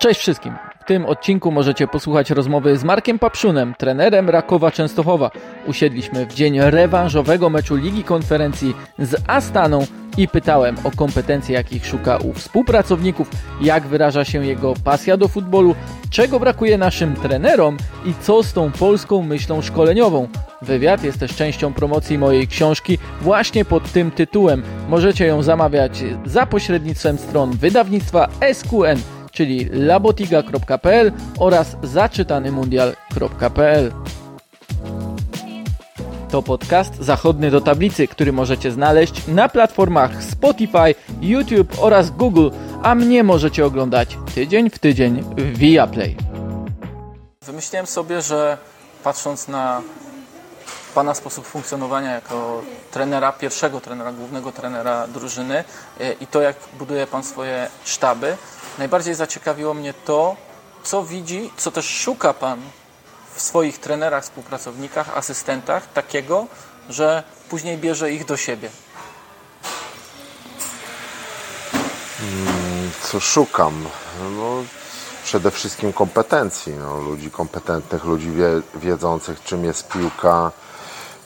Cześć wszystkim! W tym odcinku możecie posłuchać rozmowy z Markiem Papszunem, trenerem Rakowa Częstochowa. Usiedliśmy w dzień rewanżowego meczu Ligi Konferencji z Astaną i pytałem o kompetencje, jakich szuka u współpracowników, jak wyraża się jego pasja do futbolu, czego brakuje naszym trenerom i co z tą polską myślą szkoleniową. Wywiad jest też częścią promocji mojej książki właśnie pod tym tytułem. Możecie ją zamawiać za pośrednictwem stron wydawnictwa SQN czyli labotiga.pl oraz zaczytanymundial.pl. To podcast zachodny do tablicy, który możecie znaleźć na platformach Spotify, YouTube oraz Google, a mnie możecie oglądać tydzień w tydzień w Viaplay. Wymyśliłem sobie, że patrząc na Pana sposób funkcjonowania jako trenera, pierwszego trenera, głównego trenera drużyny e, i to, jak buduje Pan swoje sztaby, najbardziej zaciekawiło mnie to, co widzi, co też szuka Pan w swoich trenerach, współpracownikach, asystentach takiego, że później bierze ich do siebie. Hmm, co szukam? No, przede wszystkim kompetencji. No, ludzi kompetentnych, ludzi wie, wiedzących, czym jest piłka,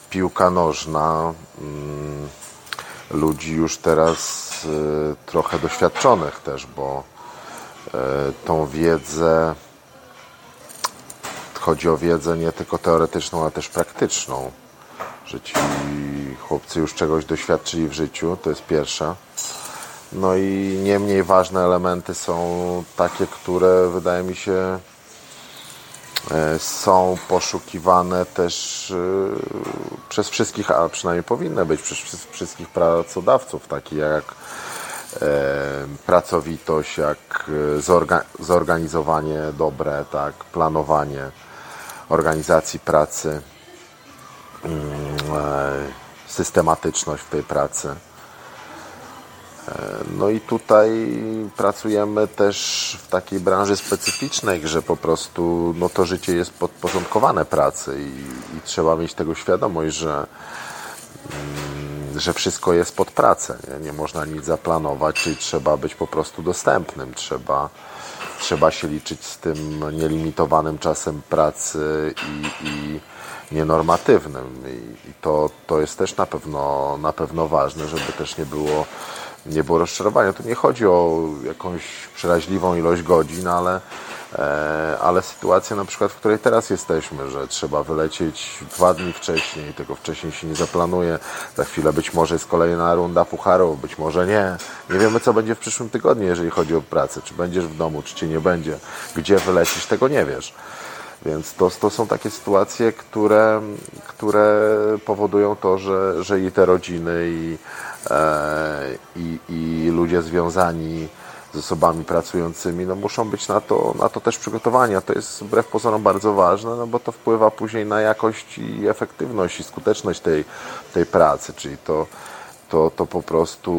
piłka nożna. Hmm, ludzi już teraz y, trochę doświadczonych też, bo tą wiedzę, chodzi o wiedzę nie tylko teoretyczną, ale też praktyczną, że ci chłopcy już czegoś doświadczyli w życiu, to jest pierwsza. No i nie mniej ważne elementy są takie, które wydaje mi się e, są poszukiwane też e, przez wszystkich, a przynajmniej powinny być przez wszystkich pracodawców, takie jak pracowitość, jak e, zorganizowanie dobre, tak, planowanie organizacji pracy, mm, e, systematyczność w tej pracy. No i tutaj pracujemy też w takiej branży specyficznej, że po prostu no to życie jest podporządkowane pracy i, i trzeba mieć tego świadomość, że mm, że wszystko jest pod pracę. Nie? nie można nic zaplanować, czyli trzeba być po prostu dostępnym. Trzeba, trzeba się liczyć z tym nielimitowanym czasem pracy i, i nienormatywnym. I, i to, to jest też na pewno, na pewno ważne, żeby też nie było, nie było rozczarowania. Tu nie chodzi o jakąś przeraźliwą ilość godzin, ale ale sytuacja na przykład, w której teraz jesteśmy, że trzeba wylecieć dwa dni wcześniej, tego wcześniej się nie zaplanuje, za chwilę być może jest kolejna runda pucharu, być może nie. Nie wiemy, co będzie w przyszłym tygodniu, jeżeli chodzi o pracę, czy będziesz w domu, czy cię nie będzie, gdzie wylecisz, tego nie wiesz. Więc to, to są takie sytuacje, które, które powodują to, że, że i te rodziny, i, e, i, i ludzie związani z osobami pracującymi, no muszą być na to, na to też przygotowani, a to jest wbrew pozorom bardzo ważne, no bo to wpływa później na jakość i efektywność i skuteczność tej, tej pracy, czyli to, to, to po prostu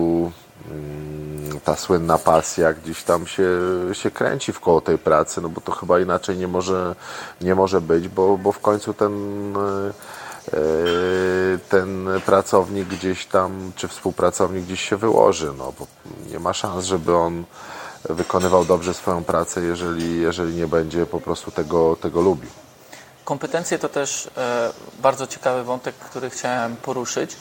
mm, ta słynna pasja gdzieś tam się, się kręci w koło tej pracy, no bo to chyba inaczej nie może, nie może być, bo, bo w końcu ten ten pracownik gdzieś tam, czy współpracownik gdzieś się wyłoży, no bo nie ma szans, żeby on wykonywał dobrze swoją pracę, jeżeli, jeżeli nie będzie po prostu tego, tego lubił. Kompetencje to też e, bardzo ciekawy wątek, który chciałem poruszyć.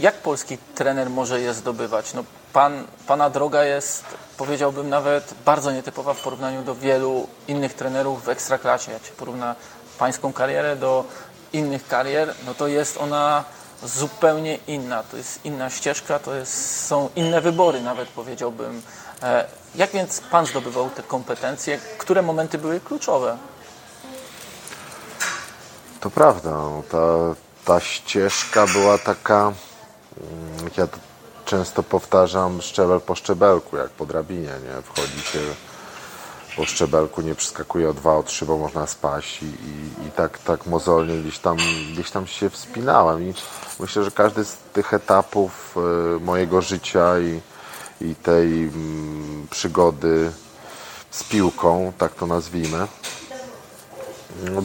Jak polski trener może je zdobywać? No, pan, pana droga jest, powiedziałbym, nawet bardzo nietypowa w porównaniu do wielu innych trenerów w ekstraklasie. Jak się porówna pańską karierę do innych karier, no to jest ona zupełnie inna. To jest inna ścieżka, to jest, są inne wybory nawet powiedziałbym. E, jak więc Pan zdobywał te kompetencje? Które momenty były kluczowe? To prawda. No, ta, ta ścieżka była taka, mm, jak ja często powtarzam, szczebel po szczebelku, jak po drabinie. Nie? Wchodzi się po szczebelku, nie przeskakuje o dwa, o trzy, bo można spaść i, i, i, tak, tak mozolnie gdzieś tam, gdzieś tam się wspinałem. I myślę, że każdy z tych etapów y, mojego życia i, i tej mm, przygody z piłką, tak to nazwijmy,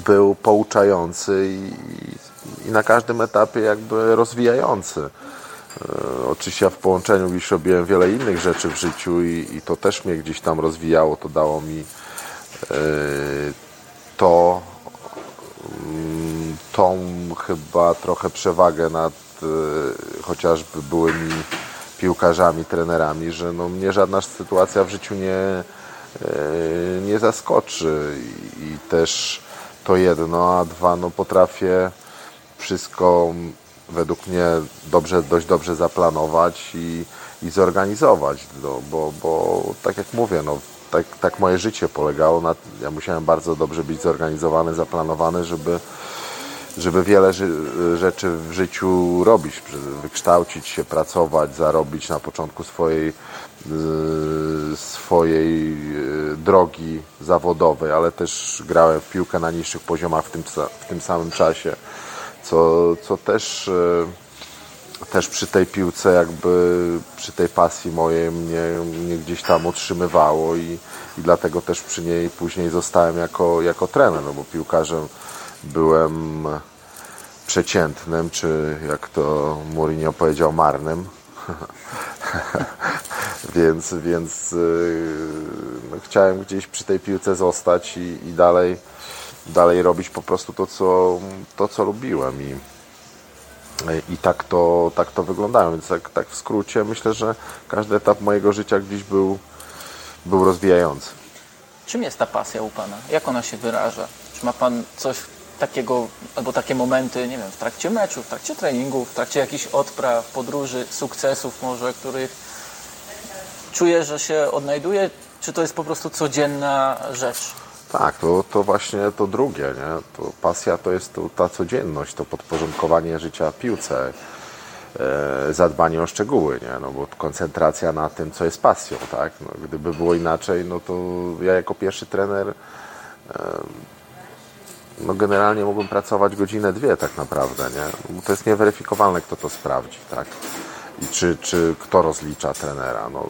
był pouczający i, i na każdym etapie jakby rozwijający. Oczywiście ja w połączeniu już robiłem wiele innych rzeczy w życiu i, i to też mnie gdzieś tam rozwijało, to dało mi to mm, tą chyba trochę przewagę nad chociażby byłymi piłkarzami, trenerami, że no mnie żadna sytuacja w życiu nie, nie zaskoczy. I też to jedno, a dwa, no potrafię wszystko według mnie dobrze, dość dobrze zaplanować i, i zorganizować, no, bo, bo tak jak mówię, no, tak, tak moje życie polegało na, ja musiałem bardzo dobrze być zorganizowany, zaplanowany, żeby, żeby wiele rzeczy w życiu robić, wykształcić się, pracować, zarobić na początku swojej, y, swojej y, drogi zawodowej, ale też grałem w piłkę na niższych poziomach w tym, w tym samym czasie, co, co też, y, też przy tej piłce jakby, przy tej pasji mojej mnie, mnie gdzieś tam utrzymywało i, i dlatego też przy niej później zostałem jako, jako trener, no bo piłkarzem byłem przeciętnym, czy jak to Mourinho powiedział, marnym. więc więc no, chciałem gdzieś przy tej piłce zostać i, i dalej, dalej robić po prostu to, co, to, co lubiłem. I, i tak to, tak to wyglądało. Więc tak, tak w skrócie myślę, że każdy etap mojego życia gdzieś był, był rozwijający. Czym jest ta pasja u Pana? Jak ona się wyraża? Czy ma Pan coś takiego, albo takie momenty, nie wiem, w trakcie meczu, w trakcie treningu, w trakcie jakichś odpraw, podróży, sukcesów może, których czuje, że się odnajduje, czy to jest po prostu codzienna rzecz? Tak, to, to właśnie to drugie, nie? To pasja to jest to, ta codzienność, to podporządkowanie życia piłce, e, zadbanie o szczegóły, nie? No bo koncentracja na tym, co jest pasją, tak? No, gdyby było inaczej, no to ja jako pierwszy trener e, no generalnie mógłbym pracować godzinę, dwie tak naprawdę, nie? Bo to jest nieweryfikowalne, kto to sprawdzi, tak? I czy, czy kto rozlicza trenera? No,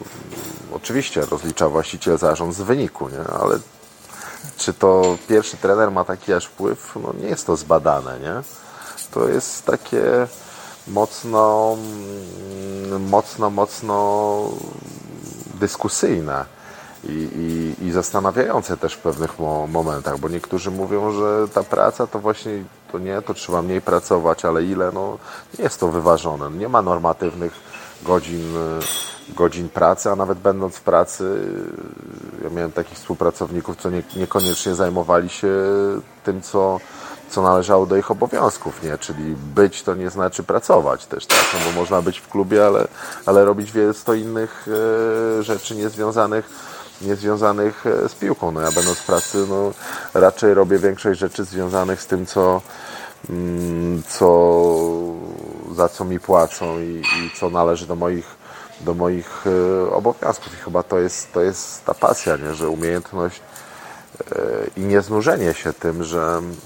oczywiście rozlicza właściciel zarząd z wyniku, nie? Ale czy to pierwszy trener ma taki aż wpływ? No nie jest to zbadane, nie? To jest takie mocno, mm, mocno, mocno dyskusyjne i, i, i zastanawiające też w pewnych mo momentach, bo niektórzy mówią, że ta praca to właśnie to nie, to trzeba mniej pracować, ale ile, no nie jest to wyważone. Nie ma normatywnych godzin, godzin pracy, a nawet będąc w pracy, ja miałem takich współpracowników, co nie, niekoniecznie zajmowali się tym, co, co należało do ich obowiązków, nie? Czyli być to nie znaczy pracować też, tak? No bo można być w klubie, ale, ale robić wiele sto innych e, rzeczy niezwiązanych niezwiązanych e, z piłką. No ja będąc w pracy, no raczej robię większość rzeczy związanych z tym, co, mm, co za co mi płacą i, i co należy do moich, do moich e, obowiązków. I chyba to jest, to jest ta pasja, nie? że umiejętność e, i nieznużenie się tym, że, mm,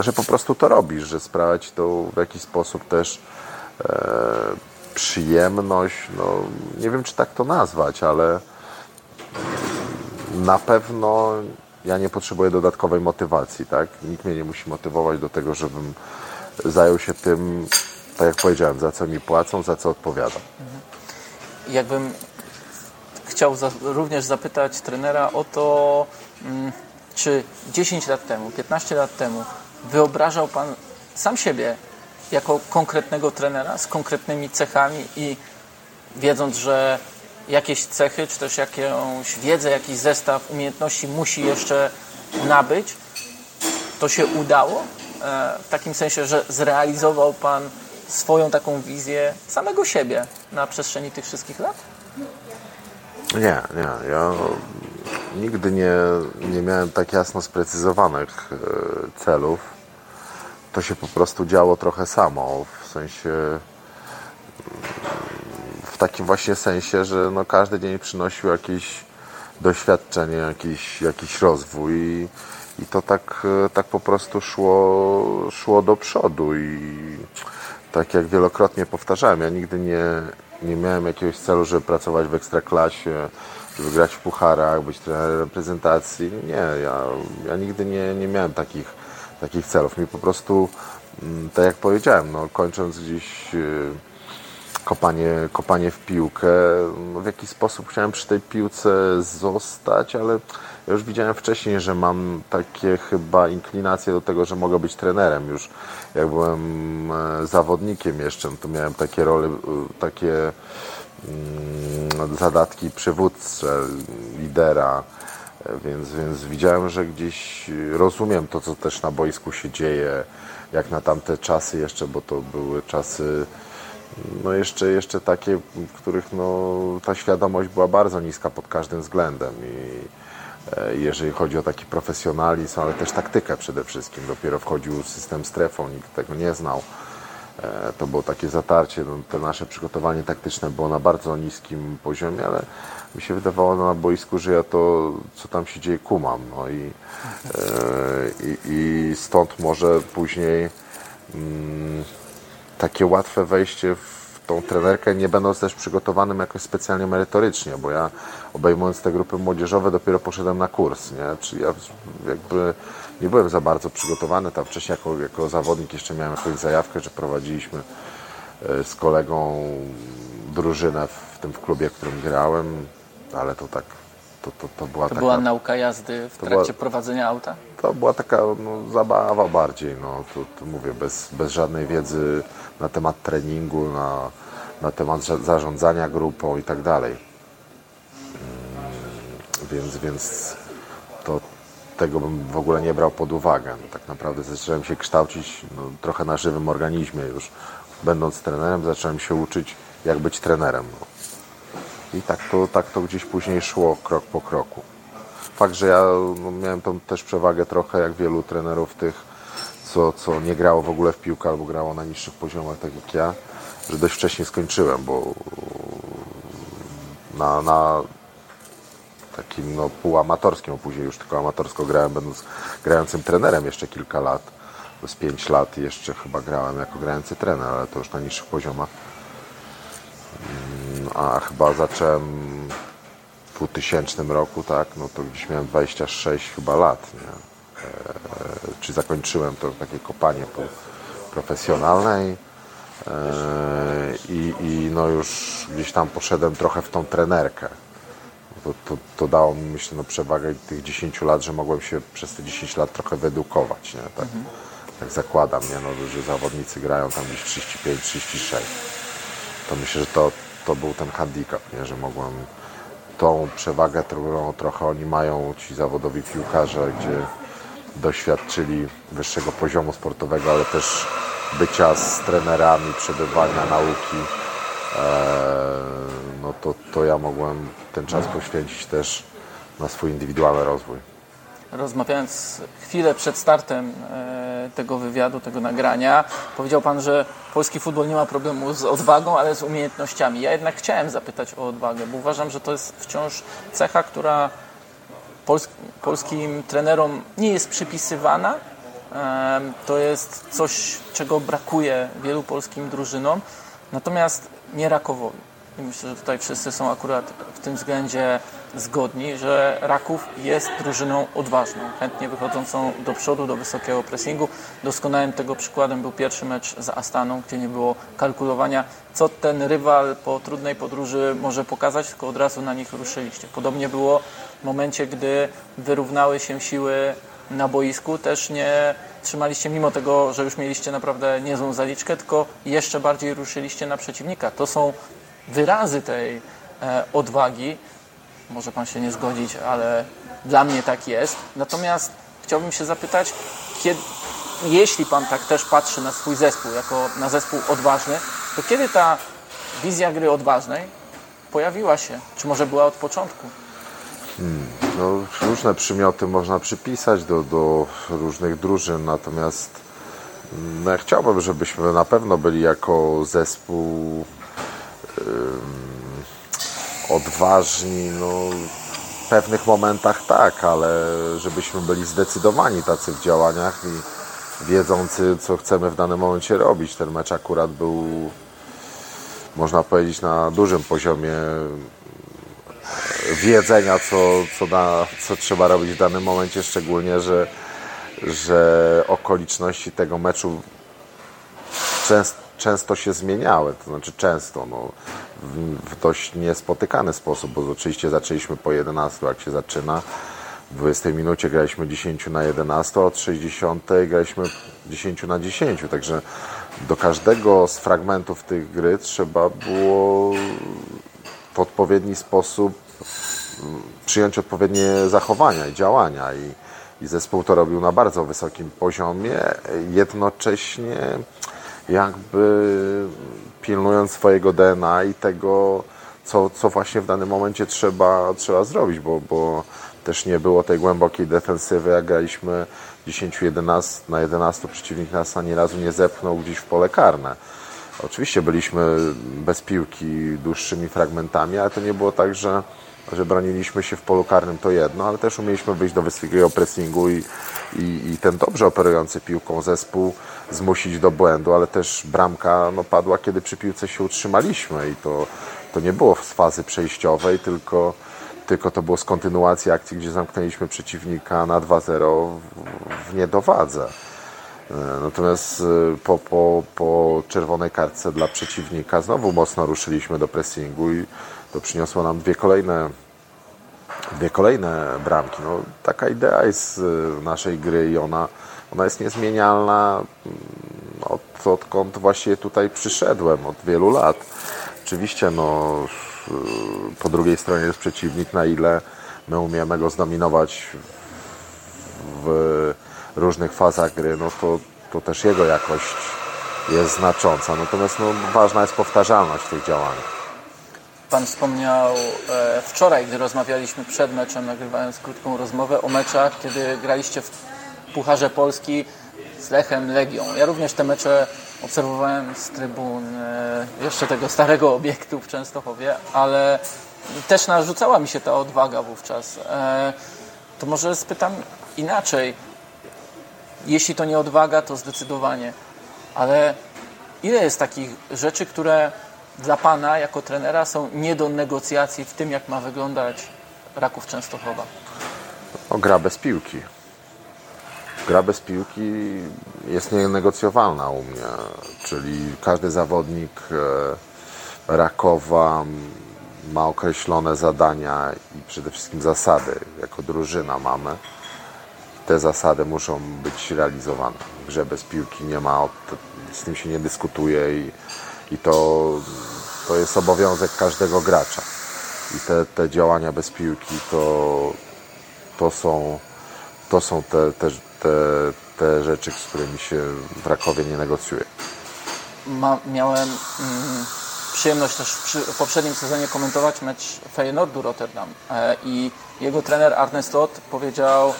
że po prostu to robisz, że sprawia ci to w jakiś sposób też przyjemność, no nie wiem czy tak to nazwać, ale na pewno ja nie potrzebuję dodatkowej motywacji, tak? Nikt mnie nie musi motywować do tego, żebym zajął się tym, tak jak powiedziałem, za co mi płacą, za co odpowiadam. Mhm. Jakbym chciał za, również zapytać trenera o to, mm, czy 10 lat temu, 15 lat temu wyobrażał Pan sam siebie jako konkretnego trenera z konkretnymi cechami i wiedząc, że jakieś cechy, czy też jakąś wiedzę, jakiś zestaw umiejętności musi jeszcze nabyć. To się udało e, w takim sensie, że zrealizował Pan swoją taką wizję samego siebie na przestrzeni tych wszystkich lat? Nie, nie. Ja nigdy nie, nie miałem tak jasno sprecyzowanych e, celów. To się po prostu działo trochę samo. W sensie w takim właśnie sensie, że no każdy dzień przynosił jakieś doświadczenie, jakiś, jakiś rozwój i, i to tak, tak po prostu szło, szło do przodu i tak jak wielokrotnie powtarzałem, ja nigdy nie, nie miałem jakiegoś celu, żeby pracować w ekstraklasie, żeby grać w pucharach, być trenerem reprezentacji. Nie, ja, ja nigdy nie, nie miałem takich, takich celów. Mi po prostu, mm, tak jak powiedziałem, no, kończąc gdzieś kopanie, kopanie w piłkę. No, w jakiś sposób chciałem przy tej piłce zostać, ale ja już widziałem wcześniej, że mam takie chyba inclinacje do tego, że mogę być trenerem. Już jak byłem e, zawodnikiem jeszcze, to miałem takie role, e, takie mm, zadatki przywódcze, lidera, e, więc, więc widziałem, że gdzieś rozumiem to, co też na boisku się dzieje, jak na tamte czasy jeszcze, bo to były czasy no jeszcze, jeszcze takie, w których no, ta świadomość była bardzo niska pod każdym względem i e, jeżeli chodzi o taki profesjonalizm, ale też taktykę przede wszystkim. Dopiero wchodził system strefą, nikt tego nie znał. E, to było takie zatarcie. No, to nasze przygotowanie taktyczne było na bardzo niskim poziomie, ale mi się wydawało na boisku, że ja to, co tam się dzieje, kumam. No i, e, i, i stąd może później mm, takie łatwe wejście w tą trenerkę, nie będąc też przygotowanym jakoś specjalnie merytorycznie, bo ja obejmując te grupy młodzieżowe dopiero poszedłem na kurs, nie? Czyli ja jakby nie byłem za bardzo przygotowany, tam wcześniej jako, jako zawodnik jeszcze miałem jakąś zajawkę, że prowadziliśmy e, z kolegą drużynę w tym w klubie, w którym grałem, ale to tak, to, to, to była To taka... była nauka jazdy w trakcie była- prowadzenia auta? To była taka no, zabawa bardziej, no, to, to mówię, bez, bez żadnej wiedzy na temat treningu, na, na temat za- zarządzania grupą i tak dalej. Mm, Więc, więc to tego bym w ogóle nie brał pod uwagę. Tak naprawdę zacząłem się kształcić no, trochę na żywym organizmie już. Będąc trenerem, zacząłem się uczyć, jak być trenerem. I tak to, tak to gdzieś później szło krok po kroku. Fakt, że ja no, miałem tą też przewagę trochę jak wielu trenerów tych, co, co nie grało w ogóle w piłkę albo grało na niższych poziomach, tak jak ja, że dość wcześnie skończyłem, bo na, na takim no, półamatorskim, a później już tylko amatorsko grałem, będąc grającym trenerem jeszcze kilka lat. Z pięć lat jeszcze chyba grałem jako grający trener, ale to już na niższych poziomach. Mm, A chyba zacząłem w 2000 roku, tak, no to gdzieś miałem 26 chyba lat, nie? Czy zakończyłem to takie kopanie po, profesjonalne i, e, i, i no już gdzieś tam poszedłem trochę w tą trenerkę. To, to, to dało mi myślę no, przewagę tych 10 lat, że mogłem się przez te 10 lat trochę wyedukować, nie? Tak, tak zakładam, nie? No, że zawodnicy grają tam gdzieś 35-36 to myślę, że to, to był ten handicap, nie? że mogłem tą przewagę, którą trochę oni mają, ci zawodowi piłkarze, gdzie doświadczyli wyższego poziomu sportowego, ale też bycia z trenerami, przebywania, nauki, e, no to, to ja mogłem ten czas poświęcić też na swój indywidualny rozwój. Rozmawiając chwilę przed startem e, tego wywiadu, tego nagrania, powiedział Pan, że polski futbol nie ma problemu z odwagą, ale z umiejętnościami. Ja jednak chciałem zapytać o odwagę, bo uważam, że to jest wciąż cecha, która pols polskim trenerom nie jest przypisywana. To jest coś, czego brakuje wielu polskim drużynom, natomiast nie Rakowowi. I myślę, że tutaj wszyscy są akurat w tym względzie zgodni, że Raków jest drużyną odważną, chętnie wychodzącą do przodu, do wysokiego pressingu. Doskonałym tego przykładem był pierwszy mecz z Astaną, gdzie nie było kalkulowania, co ten rywal po trudnej podróży może pokazać, tylko od razu na nich ruszyliście. Podobnie było w momencie, gdy wyrównały się siły na boisku, też nie trzymaliście, mimo tego, że już mieliście naprawdę niezłą zaliczkę, tylko jeszcze bardziej ruszyliście na przeciwnika. To są wyrazy tej e, odwagi. Może Pan się nie zgodzić, ale dla mnie tak jest. Natomiast chciałbym się zapytać, kiedy, jeśli Pan tak też patrzy na swój zespół, jako na zespół odważny, to kiedy ta wizja gry odważnej pojawiła się? Czy może była od początku? No, różne przymioty można przypisać do, do różnych drużyn, natomiast mm, no, ja chciałbym, żebyśmy na pewno byli jako zespół odważni, no, w pewnych momentach tak, ale żebyśmy byli zdecydowani tacy w działaniach i wiedzący, co chcemy w danym momencie robić. Ten mecz akurat był, można powiedzieć, na dużym poziomie wiedzenia, co, co, co trzeba robić w danym momencie, szczególnie, że, że okoliczności tego meczu częst, często się zmieniały, to znaczy często, no, w, dość niespotykany sposób, bo oczywiście zaczęliśmy po 11, jak się zaczyna, w 20 minucie graliśmy 10 na 11, a od 60 graliśmy 10 na 10, także do każdego z fragmentów tych gry trzeba było w odpowiedni sposób przyjąć odpowiednie zachowania i działania i, i zespół to robił na bardzo wysokim poziomie, jednocześnie jakby pilnując swojego DNA i tego, co, co właśnie w danym momencie trzeba, trzeba zrobić, bo, bo też nie było tej głębokiej defensywy, jak graliśmy 10-11 na 11 przeciwnik nas ani razu nie zepchnął gdzieś w pole karne. Oczywiście byliśmy bez piłki dłuższymi fragmentami, ale to nie było tak, że, że broniliśmy się w polu karnym to jedno, ale też umieliśmy wyjść do wysokiego pressingu i, i, i ten dobrze operujący piłką zespół zmusić do błędu, ale też bramka no, padła, kiedy przy piłce się utrzymaliśmy i to, to nie było z fazy przejściowej, tylko, tylko to było z kontynuacji akcji, gdzie zamknęliśmy przeciwnika na 2-0 w, w niedowadze. Natomiast y, po, po, po czerwonej kartce dla przeciwnika znowu mocno ruszyliśmy do pressingu i to przyniosło nam dwie kolejne, dwie kolejne bramki. No, taka idea jest naszej gry i ona, ona jest niezmienialna mm, od, odkąd właśnie tutaj przyszedłem, od wielu lat. Oczywiście no, po drugiej stronie jest przeciwnik, na ile my umiemy go zdominować w różnych fazach gry, no to, to też jego jakość jest znacząca. Natomiast no, ważna jest powtarzalność tych działań. Pan wspomniał e, wczoraj, gdy rozmawialiśmy przed meczem, nagrywając krótką rozmowę o meczach, kiedy graliście w Pucharze Polski z Lechem Legią. Ja również te mecze obserwowałem z trybun e, jeszcze tego starego obiektu w Częstochowie, ale też narzucała mi się ta odwaga wówczas. E, to może spytam inaczej. Jeśli to nie odwaga, to zdecydowanie. Ale ile jest takich rzeczy, które dla Pana jako trenera są nie do negocjacji w tym, jak ma wyglądać Raków Częstochowa? O, gra bez piłki. Gra bez piłki jest nienegocjowalna u mnie, czyli każdy zawodnik e, Rakowa ma określone zadania i przede wszystkim zasady. Jako drużyna mamy te zasady muszą być realizowane. W grze bez piłki nie ma, z tym się nie dyskutuje i, i to, to jest obowiązek każdego gracza. I te, te działania bez piłki to, to są, to są te, te, te, te rzeczy, z którymi się w Rakowie nie negocjuje. Ma, miałem mm, przyjemność też w poprzednim sezonie komentować mecz Feyenoordu Rotterdam e, i jego trener Arne Slot powiedział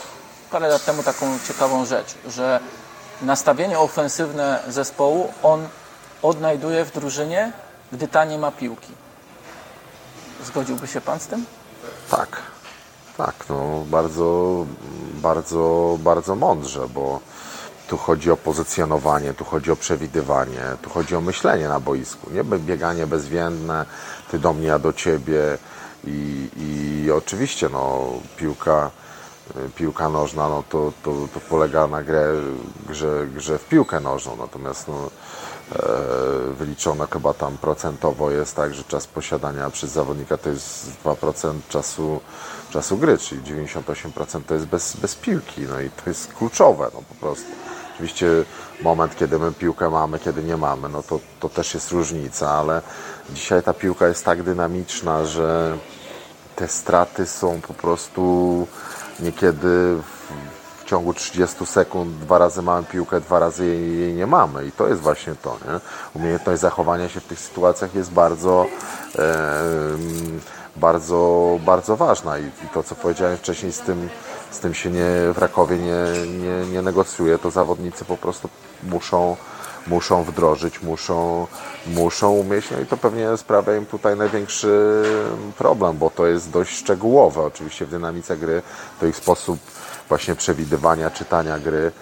parę lat temu taką ciekawą rzecz, że nastawienie ofensywne zespołu on odnajduje w drużynie, gdy ta nie ma piłki. Zgodziłby się Pan z tym? Tak, tak, no bardzo, bardzo, bardzo mądrze, bo tu chodzi o pozycjonowanie, tu chodzi o przewidywanie, tu chodzi o myślenie na boisku. Nie bieganie bezwiędne, ty do mnie, ja do ciebie i, i oczywiście no, piłka Y, piłka nożna, no to, to, to polega na grę, grze, grze w piłkę nożną, natomiast no, wyliczone chyba tam procentowo jest tak, że czas posiadania przez zawodnika to jest 2% czasu, czasu gry, czyli 98% to jest bez, bez piłki, no i to jest kluczowe, no po prostu. Oczywiście moment, kiedy my piłkę mamy, kiedy nie mamy, no to, to też jest różnica, ale dzisiaj ta piłka jest tak dynamiczna, że te straty są po prostu niekiedy w ciągu 30 sekund dwa razy mamy piłkę, dwa razy jej, jej, nie mamy i to jest właśnie to. Nie? Umiejętność zachowania się w tych sytuacjach jest bardzo, e, bardzo, bardzo ważna I, i, to, co powiedziałem wcześniej, z tym, z tym się nie, w Rakowie nie, nie, nie negocjuje, to zawodnicy po prostu muszą muszą wdrożyć, muszą, muszą umieć, no i to pewnie sprawia im tutaj największy problem, bo to jest dość szczegółowe. Oczywiście w dynamice gry to ich sposób właśnie przewidywania, czytania gry,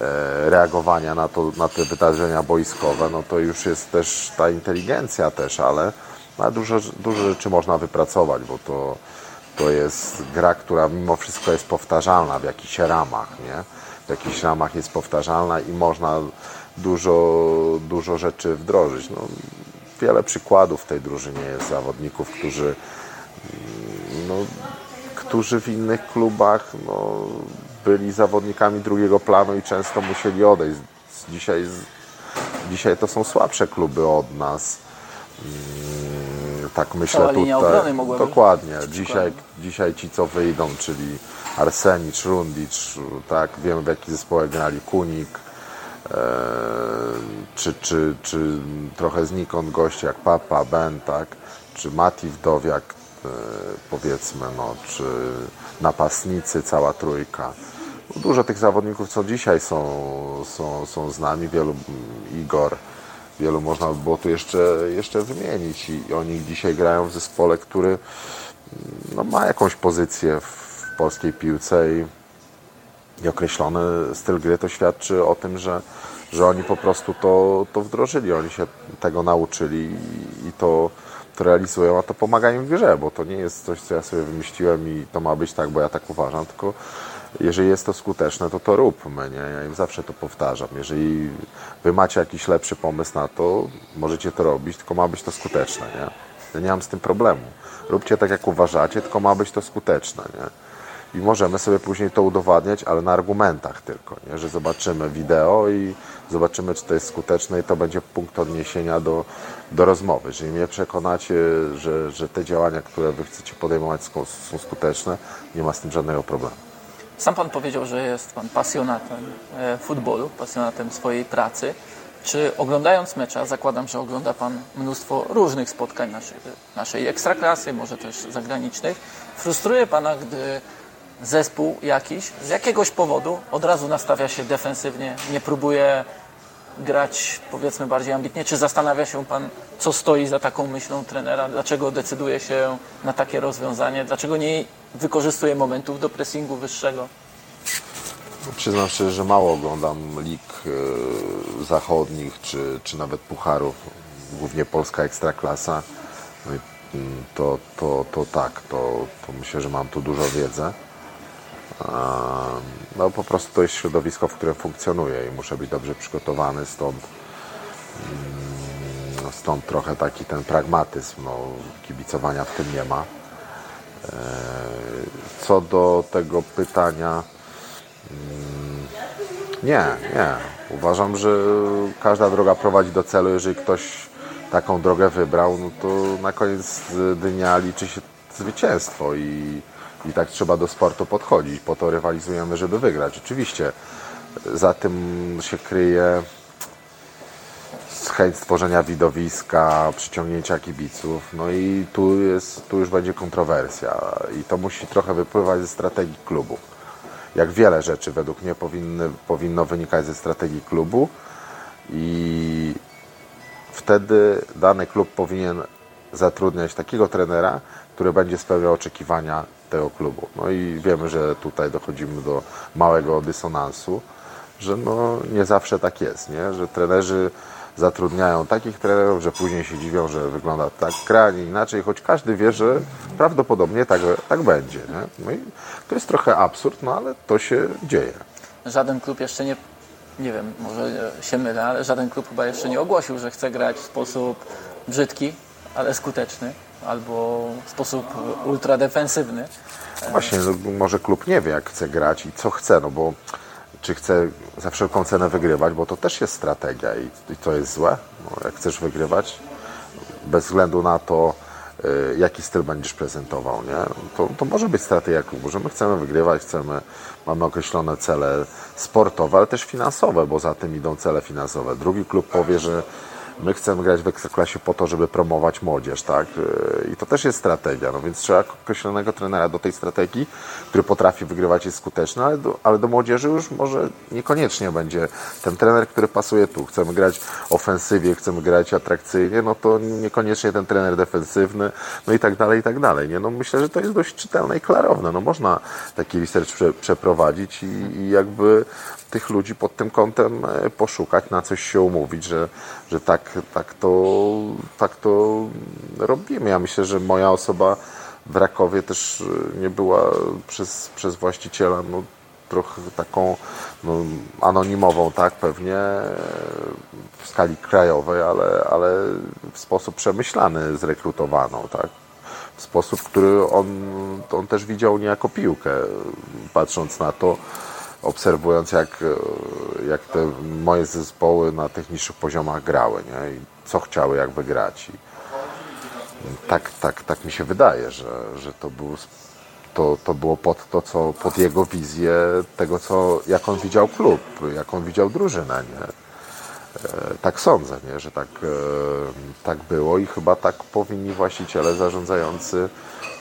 e, reagowania na, to, na te wydarzenia boiskowe, no to już jest też ta inteligencja też, ale, ale dużo, dużo rzeczy można wypracować, bo to, to jest gra, która mimo wszystko jest powtarzalna w jakichś ramach, nie? W jakichś ramach jest powtarzalna i można dużo, dużo rzeczy wdrożyć. No, wiele przykładów w tej drużynie jest zawodników, którzy, no, którzy w innych klubach no, byli zawodnikami drugiego planu i często musieli odejść. Dzisiaj, dzisiaj to są słabsze kluby od nas. Mm, tak myślę Cała tutaj. obrony Dokładnie. Dzisiaj, dzisiaj ci co wyjdą, czyli Arsenicz, Rundicz, tak, wiemy w jakich zespołach grali Kunik, e, czy, czy, czy trochę znikąd goście jak Papa, Ben, tak, czy Mati Wdowiak, powiedzmy, no, czy napastnicy, cała trójka. Dużo tych zawodników, co dzisiaj są, są, są z nami, wielu Igor, wielu można by było tu jeszcze, jeszcze wymienić i oni dzisiaj grają w zespole, który no, ma jakąś pozycję w polskiej piłce i, i określony styl gry to świadczy o tym, że, że oni po prostu to, to wdrożyli, oni się tego nauczyli i, i to, realizują, a to pomaga im w grze, bo to nie jest coś, co ja sobie wymyśliłem i to ma być tak, bo ja tak uważam, tylko jeżeli jest to skuteczne, to to róbmy, nie? Ja im zawsze to powtarzam. Jeżeli wy macie jakiś lepszy pomysł na to, możecie to robić, tylko ma być to skuteczne, nie? Ja nie mam z tym problemu. Róbcie tak, jak uważacie, tylko ma być to skuteczne, nie? I możemy sobie później to udowadniać, ale na argumentach tylko, nie? że zobaczymy wideo i zobaczymy, czy to jest skuteczne i to będzie punkt odniesienia do, do rozmowy. Jeżeli mnie przekonacie, że, że te działania, które wy chcecie podejmować są, skuteczne, nie ma z tym żadnego problemu. Sam Pan powiedział, że jest Pan pasjonatem e, futbolu, pasjonatem swojej pracy. Czy oglądając mecza, zakładam, że ogląda Pan mnóstwo różnych spotkań naszej, naszej ekstraklasy, może też zagranicznych, frustruje Pana, gdy zespół jakiś z jakiegoś powodu od razu nastawia się defensywnie, nie próbuje grać powiedzmy bardziej ambitnie? Czy zastanawia się Pan, co stoi za taką myślą trenera? Dlaczego decyduje się na takie rozwiązanie? Dlaczego nie wykorzystuje momentów do pressingu wyższego? Przyznam szczerze, że mało oglądam lig e, zachodnich, czy, czy nawet pucharów, głównie polska ekstraklasa. No mm, to, to, to tak, to, to myślę, że mam tu dużo wiedzy. A, No po prostu to jest środowisko, w którym funkcjonuję i muszę być dobrze przygotowany, stąd, mm, stąd trochę taki ten pragmatyzm, no, kibicowania w tym nie ma. E, Co do tego pytania, nie, nie. Uważam, że każda droga prowadzi do celu. Jeżeli ktoś taką drogę wybrał, no to na koniec dnia liczy się zwycięstwo i, i tak trzeba do sportu podchodzić. Po to rywalizujemy, żeby wygrać. Oczywiście za tym się kryje chęć stworzenia widowiska, przyciągnięcia kibiców. No i tu, jest, tu już będzie kontrowersja i to musi trochę wypływać ze strategii klubu jak wiele rzeczy według mnie powinny, powinno wynikać ze strategii klubu i wtedy dany klub powinien zatrudniać takiego trenera, który będzie spełniał oczekiwania tego klubu. No i wiemy, że tutaj dochodzimy do małego dysonansu, że no nie zawsze tak jest, nie? że trenerzy zatrudniają takich trenerów, że później się dziwią, że wygląda tak, gra nie inaczej, choć każdy wie, że prawdopodobnie tak, tak będzie. Nie? No i to jest trochę absurd, no ale to się dzieje. Żaden klub jeszcze nie, nie wiem, może się mylę, ale żaden klub chyba jeszcze nie ogłosił, że chce grać w sposób brzydki, ale skuteczny, albo w sposób ultradefensywny. Właśnie, no, może klub nie wie, jak chce grać i co chce, no bo czy chce za wszelką cenę wygrywać, bo to też jest strategia i, i to jest złe. No, jak chcesz wygrywać, bez względu na to, y, jaki styl będziesz prezentował, nie? To, to może być strategia klubu, że my chcemy wygrywać, chcemy, mamy określone cele sportowe, ale też finansowe, bo za tym idą cele finansowe. Drugi klub powie, że my chcemy grać w ekstraklasie po to, żeby promować młodzież, tak? Y, I to też jest strategia, no więc trzeba określonego trenera do tej strategii, który potrafi wygrywać jest skuteczny, ale do, ale do młodzieży już może niekoniecznie będzie ten trener, który pasuje tu. Chcemy grać ofensywie, chcemy grać atrakcyjnie, no to niekoniecznie ten trener defensywny, no i tak dalej, i tak dalej, nie? No myślę, że to jest dość czytelne i klarowne, no można taki research prze, przeprowadzić i, i jakby tych ludzi pod tym kątem e, poszukać, na coś się umówić, że, że tak, tak, to, tak to robimy. Ja myślę, że moja osoba w Rakowie też e, nie była przez, przez właściciela no, trochę taką no, anonimową, tak, pewnie w skali krajowej, ale, ale w sposób przemyślany zrekrutowaną, tak. W sposób, który on, on też widział niejako piłkę, patrząc na to, obserwując jak, jak te moje zespoły na tych niższych poziomach grały, nie? I co chciały jak wygrać. I tak, tak, tak mi się wydaje, że, że to, był, to, to było pod to, co pod jego wizję tego, co, jak on widział klub, jak on widział drużynę, nie? E, tak sądzę, nie? że tak, e, tak było i chyba tak powinni właściciele zarządzający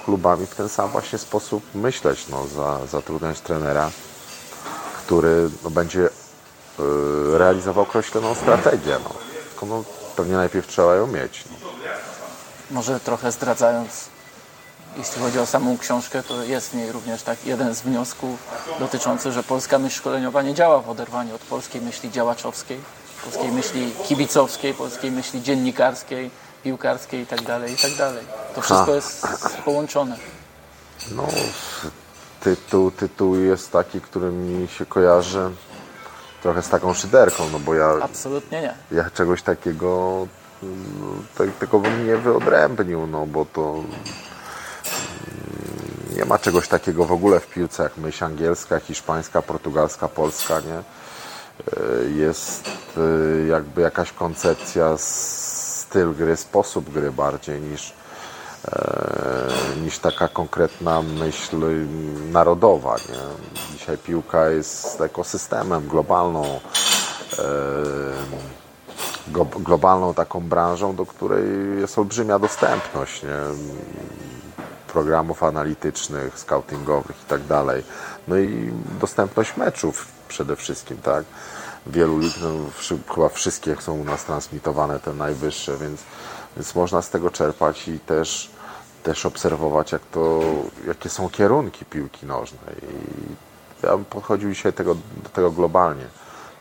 klubami w ten sam właśnie sposób myśleć, no, za, zatrudniać trenera, który no, będzie e, realizował określoną strategię. No. Tylko no, pewnie najpierw trzeba ją mieć. No. Może trochę zdradzając, jeśli chodzi o samą książkę, to jest w niej również tak jeden z wniosków dotyczący, że polska myśl szkoleniowa nie działa w oderwaniu od polskiej myśli działaczowskiej, polskiej myśli kibicowskiej, polskiej myśli dziennikarskiej, piłkarskiej itd. Tak itd. Tak to wszystko ha. jest połączone. No, tytuł, tytuł jest taki, który mi się kojarzy trochę z taką szyderką, no bo ja... Absolutnie nie. Ja czegoś takiego no, tego bym nie wyodrębnił, no bo to mm, nie ma czegoś takiego w ogóle w piłce jak myśl angielska, hiszpańska, portugalska, polska, nie? E, jest e, jakby jakaś koncepcja, styl gry, sposób gry bardziej niż niż taka konkretna myśl narodowa. Nie? Dzisiaj piłka jest ekosystemem globalną, e, globalną taką branżą, do której jest olbrzymia dostępność nie? programów analitycznych, scoutingowych i tak dalej. No i dostępność meczów przede wszystkim, tak? Wielu lig, no, chyba wszystkie są u nas transmitowane, te najwyższe, więc, więc można z tego czerpać i też też obserwować, jak to, jakie są kierunki piłki nożnej. I ja bym podchodził dzisiaj tego, do tego globalnie.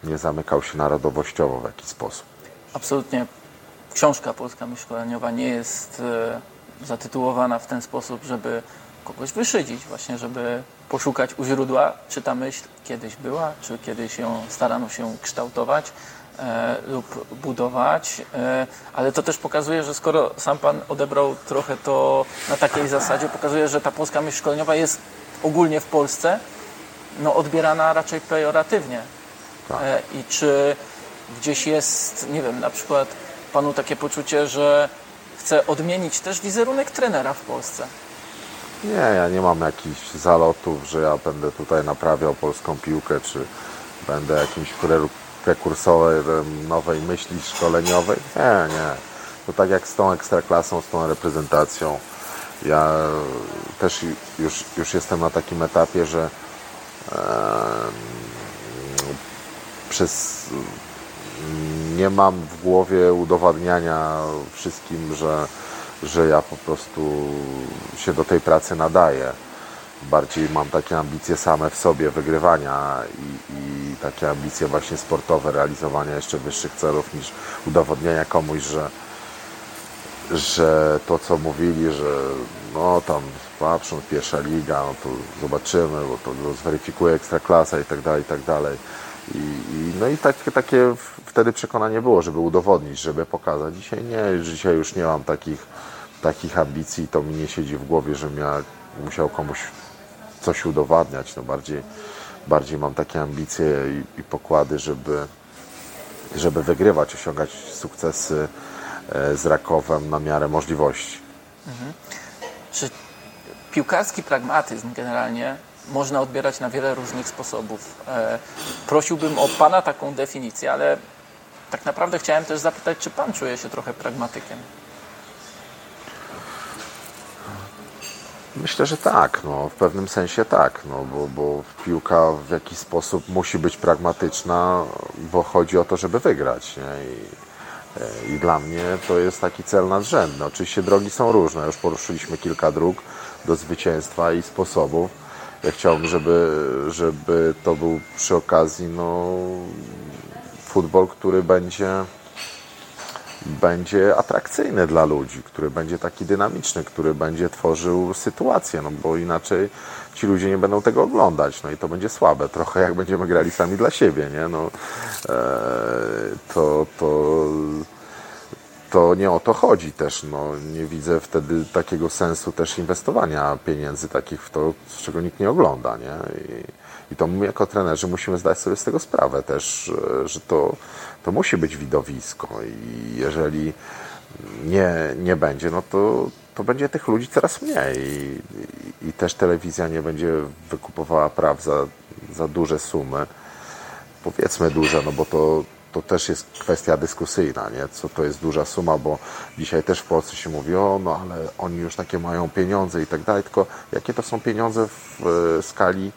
Nie zamykał się narodowościowo w jakiś sposób. Absolutnie. Książka Polska Myśl Szkoleniowa nie jest e, zatytułowana w ten sposób, żeby kogoś wyszydzić, właśnie żeby poszukać u źródła, czy ta myśl kiedyś była, czy kiedyś ją starano się kształtować, lub budować, e, ale to też pokazuje, że skoro sam Pan odebrał trochę to na takiej zasadzie, pokazuje, że ta polska myśl szkoleniowa jest ogólnie w Polsce no, odbierana raczej pejoratywnie. Tak. E, I czy gdzieś jest, nie wiem, na przykład Panu takie poczucie, że chce odmienić też wizerunek trenera w Polsce? Nie, ja nie mam jakichś zalotów, że ja będę tutaj naprawiał polską piłkę, czy będę jakimś prekursorem nowej myśli szkoleniowej? Nie, nie. To tak jak z tą ekstraklasą, z tą reprezentacją. Ja też już, już jestem na takim etapie, że e, przez nie mam w głowie udowadniania wszystkim, że, że ja po prostu się do tej pracy nadaję bardziej mam takie ambicje same w sobie wygrywania i, i, takie ambicje właśnie sportowe, realizowania jeszcze wyższych celów niż udowodnienia komuś, że, że to co mówili, że no tam patrzą pierwsza liga, no to zobaczymy, bo to zweryfikuje ekstraklasa i tak dalej, i tak dalej. I, i, no i tak, takie wtedy przekonanie było, żeby udowodnić, żeby pokazać. Dzisiaj nie, dzisiaj już nie mam takich, takich ambicji, to mi nie siedzi w głowie, żebym ja musiał komuś coś udowadniać. No bardziej, bardziej mam takie ambicje i, i pokłady, żeby, żeby wygrywać, osiągać sukcesy e, z Rakowem na miarę możliwości. Mhm. Czy piłkarski pragmatyzm generalnie można odbierać na wiele różnych sposobów. E, prosiłbym o Pana taką definicję, ale tak naprawdę chciałem też zapytać, czy Pan czuje się trochę pragmatykiem? Myślę, że tak, no, w pewnym sensie tak, no, bo, bo piłka w jakiś sposób musi być pragmatyczna, bo chodzi o to, żeby wygrać. Nie? I, e, I dla mnie to jest taki cel nadrzędny. Oczywiście drogi są różne, już poruszyliśmy kilka dróg do zwycięstwa i sposobów. Ja chciałbym, żeby, żeby to był przy okazji no, futbol, który będzie będzie atrakcyjny dla ludzi, który będzie taki dynamiczny, który będzie tworzył sytuację, no bo inaczej ci ludzie nie będą tego oglądać, no i to będzie słabe, trochę jak będziemy grali sami dla siebie, nie? No, e, to, to, to nie o to chodzi też, no, nie widzę wtedy takiego sensu też inwestowania pieniędzy takich w to, czego nikt nie ogląda, nie? I, i to my jako trenerzy musimy zdać sobie z tego sprawę też, że to, to musi być widowisko i jeżeli nie, nie będzie, no to, to będzie tych ludzi coraz mniej i, i też telewizja nie będzie wykupowała praw za, za duże sumy. Powiedzmy duże, no bo to, to też jest kwestia dyskusyjna, nie? co to jest duża suma, bo dzisiaj też w Polsce się mówi, o no ale oni już takie mają pieniądze i tak dalej, tylko jakie to są pieniądze w e, skali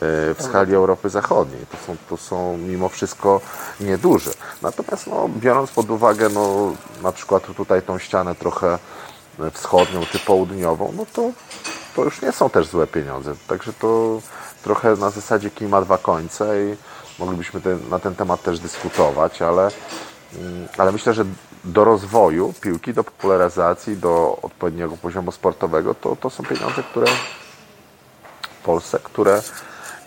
w skali Europy Zachodniej. To są, to są mimo wszystko nieduże. Natomiast no, biorąc pod uwagę no, na przykład tutaj tą ścianę trochę wschodnią czy południową, no to, to już nie są też złe pieniądze. Także to trochę na zasadzie kij ma dwa końce i moglibyśmy na ten temat też dyskutować, ale, mm, ale myślę, że do rozwoju piłki, do popularyzacji, do odpowiedniego poziomu sportowego, to, to są pieniądze, które w Polsce, które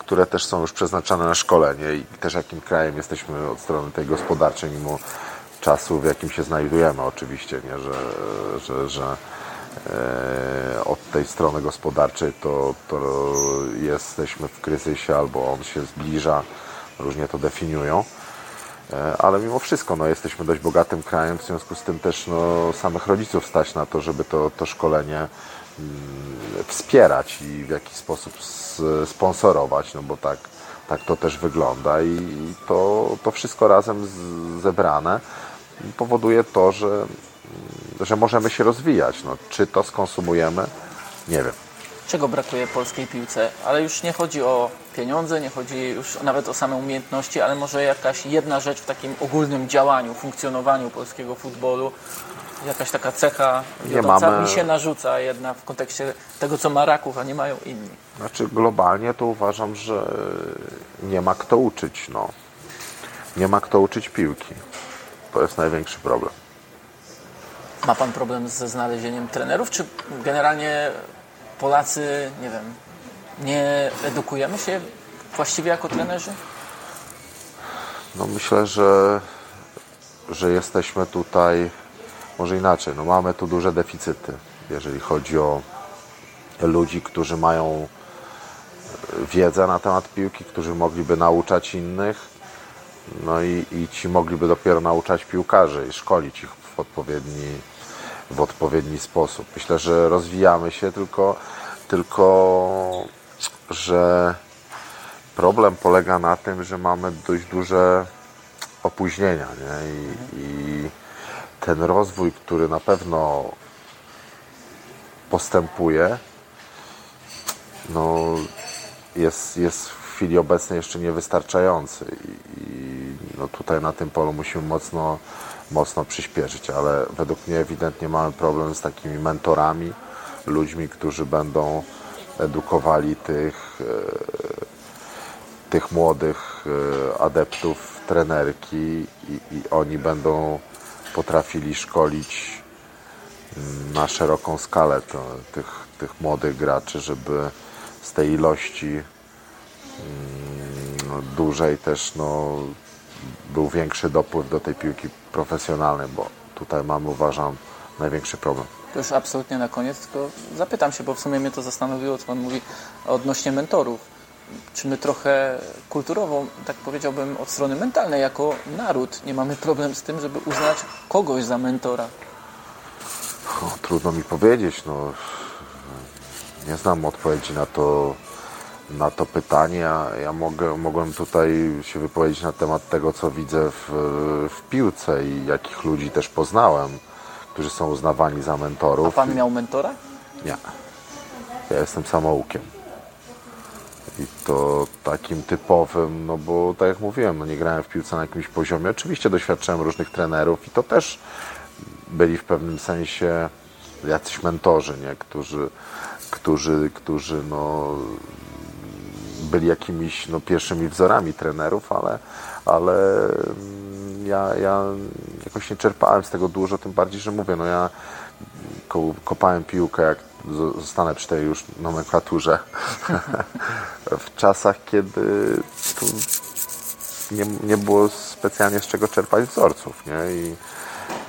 które też są już przeznaczane na szkolenie i też jakim krajem jesteśmy od strony tej gospodarczej, mimo czasu, w jakim się znajdujemy oczywiście, nie? że, że, że e, od tej strony gospodarczej to, to jesteśmy w kryzysie albo on się zbliża, różnie to definiują. E, ale mimo wszystko no, jesteśmy dość bogatym krajem, w związku z tym też no, samych rodziców stać na to, żeby to, to szkolenie wspierać i w jakiś sposób sponsorować, no bo tak, tak to też wygląda i to, to wszystko razem zebrane powoduje to, że, że możemy się rozwijać. No, czy to skonsumujemy? Nie wiem. Czego brakuje polskiej piłce? Ale już nie chodzi o pieniądze, nie chodzi już nawet o same umiejętności, ale może jakaś jedna rzecz w takim ogólnym działaniu, funkcjonowaniu polskiego futbolu, jakaś taka cecha nie mamy... mi się narzuca jedna w kontekście tego, co ma Raków, a nie mają inni. Znaczy globalnie to uważam, że nie ma kto uczyć. No. Nie ma kto uczyć piłki. To jest największy problem. Ma Pan problem ze znalezieniem trenerów, czy generalnie Polacy, nie wiem, nie edukujemy się właściwie jako trenerzy? No myślę, że, że jesteśmy tutaj może inaczej, no mamy tu duże deficyty, jeżeli chodzi o ludzi, którzy mają e, wiedzę na temat piłki, którzy mogliby nauczać innych, no i, i ci mogliby dopiero nauczać piłkarzy i szkolić ich w odpowiedni, w odpowiedni sposób. Myślę, że rozwijamy się, tylko, tylko że problem polega na tym, że mamy dość duże opóźnienia nie? I, i ten rozwój, który na pewno postępuje, no jest, jest w chwili obecnej jeszcze niewystarczający i, i no tutaj na tym polu musimy mocno, mocno przyspieszyć, ale według mnie ewidentnie mamy problem z takimi mentorami, ludźmi, którzy będą edukowali tych, e, tych młodych e, adeptów trenerki i, i oni będą potrafili szkolić mm, na szeroką skalę to, tych, tych młodych graczy, żeby z tej ilości mm, no, dużej też no, był większy dopływ do tej piłki profesjonalnej, bo tutaj mamy, uważam, największy problem. To już absolutnie na koniec, tylko zapytam się, bo w sumie mnie to zastanowiło, co Pan mówi odnośnie mentorów czy my trochę kulturowo, tak powiedziałbym, od strony mentalnej, jako naród, nie mamy problem z tym, żeby uznać kogoś za mentora? Trudno mi powiedzieć. No, nie znam odpowiedzi na to, na to pytanie. Ja, ja mogę, mogłem tutaj się wypowiedzieć na temat tego, co widzę w, w piłce i jakich ludzi też poznałem, którzy są uznawani za mentorów. A pan miał mentora? Nie. Ja jestem samoukiem. I to takim typowym, no bo tak jak mówiłem, no nie grałem w piłce na jakimś poziomie. Oczywiście doświadczałem różnych trenerów i to też byli w pewnym sensie jacyś mentorzy, nie? Którzy, którzy, którzy no, byli jakimiś no, pierwszymi wzorami trenerów, ale, ale mm, ja, ja jakoś nie czerpałem z tego dużo, tym bardziej, że mówię, no ja kopałem piłkę, jak zostanę przy tej już nomenklaturze, w czasach, kiedy nie, nie było specjalnie z czego czerpać wzorców, nie? I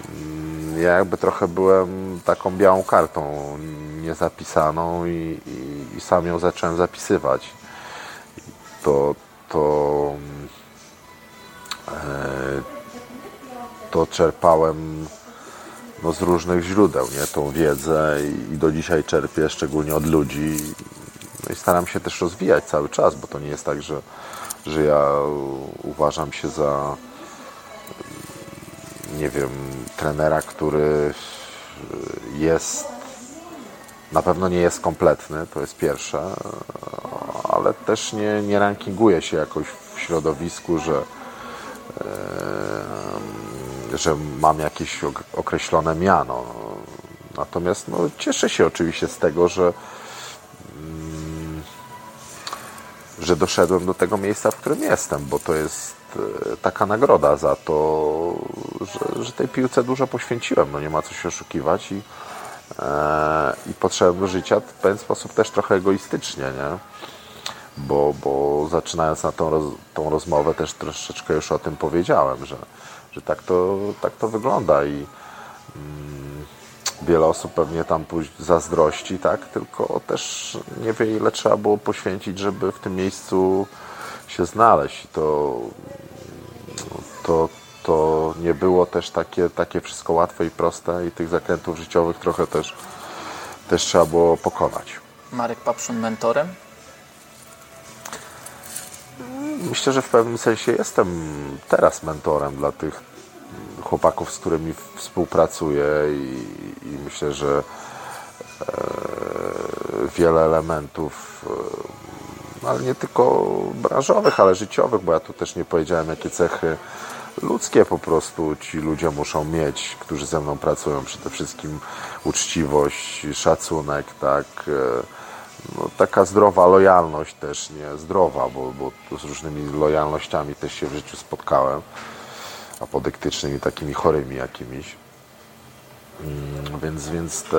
mm, ja jakby trochę byłem taką białą kartą niezapisaną i, i, i sam ją zacząłem zapisywać. To, to, e, to czerpałem no, z różnych źródeł, nie? tą wiedzę i, do dzisiaj czerpię, szczególnie od ludzi. No i staram się też rozwijać cały czas, bo to nie jest tak, że, że ja uważam się za nie wiem, trenera, który jest na pewno nie jest kompletny, to jest pierwsze, ale też nie, nie rankinguje się jakoś w środowisku, że, że mam jakieś określone miano. Natomiast no, cieszę się oczywiście z tego, że, mm, że doszedłem do tego miejsca, w którym jestem, bo to jest e, taka nagroda za to, że, że tej piłce dużo poświęciłem. No nie ma co się oszukiwać i, e, i do życia w pewien sposób też trochę egoistycznie, nie? Bo, bo zaczynając na tą, roz, tą rozmowę też troszeczkę już o tym powiedziałem, że tak, to, tak to wygląda i mm, wiele osób pewnie tam pójść zazdrości, tak? Tylko też nie wie ile trzeba było poświęcić, żeby w tym miejscu się znaleźć. To, to, to nie było też takie, takie wszystko łatwe i proste i tych zakrętów życiowych trochę też, też trzeba było pokonać. Marek Papszun mentorem? Myślę, że w pewnym sensie jestem teraz mentorem dla tych chłopaków, z którymi współpracuję i, i myślę, że e, wiele elementów, e, ale nie tylko branżowych, ale życiowych, bo ja tu też nie powiedziałem, jakie cechy ludzkie po prostu ci ludzie muszą mieć, którzy ze mną pracują. Przede wszystkim uczciwość, szacunek, tak. E, no, taka zdrowa lojalność też, nie zdrowa, bo, bo z różnymi lojalnościami też się w życiu spotkałem, apodyktycznymi, takimi chorymi jakimiś. Mm, więc, więc te,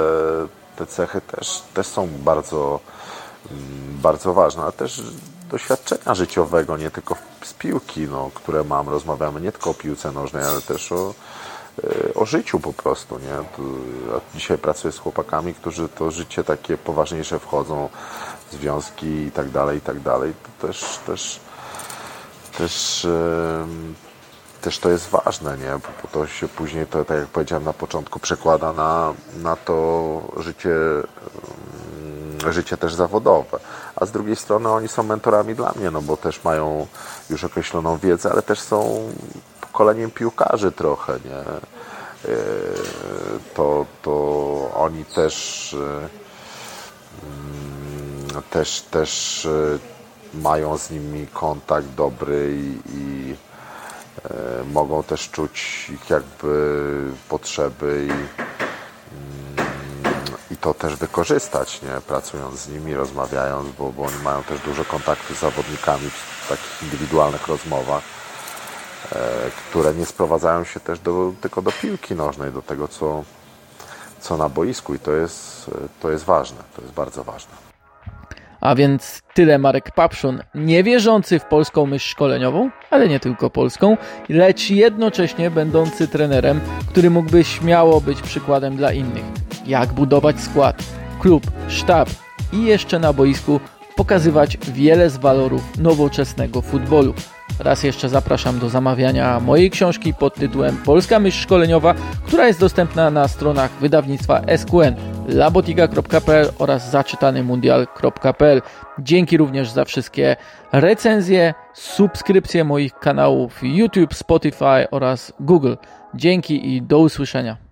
te cechy też, też są bardzo, mm, bardzo ważne, ale też doświadczenia życiowego, nie tylko z piłki, no, które mam, rozmawiamy nie tylko o piłce nożnej, ale też o, e, o życiu po prostu, nie? Ja dzisiaj pracuję z chłopakami, którzy to życie takie poważniejsze wchodzą, związki i tak dalej, i tak dalej. To też, też, też, też to jest ważne, nie? Bo to się później, to, tak jak powiedziałem na początku, przekłada na, na to życie życie też zawodowe. A z drugiej strony oni są mentorami dla mnie, no bo też mają już określoną wiedzę, ale też są pokoleniem piłkarzy trochę, nie? E, to, to oni też mm, też, też e, mają z nimi kontakt dobry i, i mogą też czuć ich jakby potrzeby i to też wykorzystać, nie? pracując z nimi, rozmawiając, bo, bo oni mają też dużo kontaktu z zawodnikami w takich indywidualnych rozmowach, e, które nie sprowadzają się też do, tylko do piłki nożnej, do tego, co, co na boisku i to jest, to jest ważne, to jest bardzo ważne. A więc tyle Marek Papszun, niewierzący w polską myśl szkoleniową, ale nie tylko polską, lecz jednocześnie będący trenerem, który mógłby śmiało być przykładem dla innych jak budować skład, klub, sztab i jeszcze na boisku pokazywać wiele z walorów nowoczesnego futbolu. Raz jeszcze zapraszam do zamawiania mojej książki pod tytułem Polska myśl szkoleniowa, która jest dostępna na stronach wydawnictwa SQN, labotiga.pl oraz zaczytanymundial.pl. Dzięki również za wszystkie recenzje, subskrypcje moich kanałów YouTube, Spotify oraz Google. Dzięki i do usłyszenia.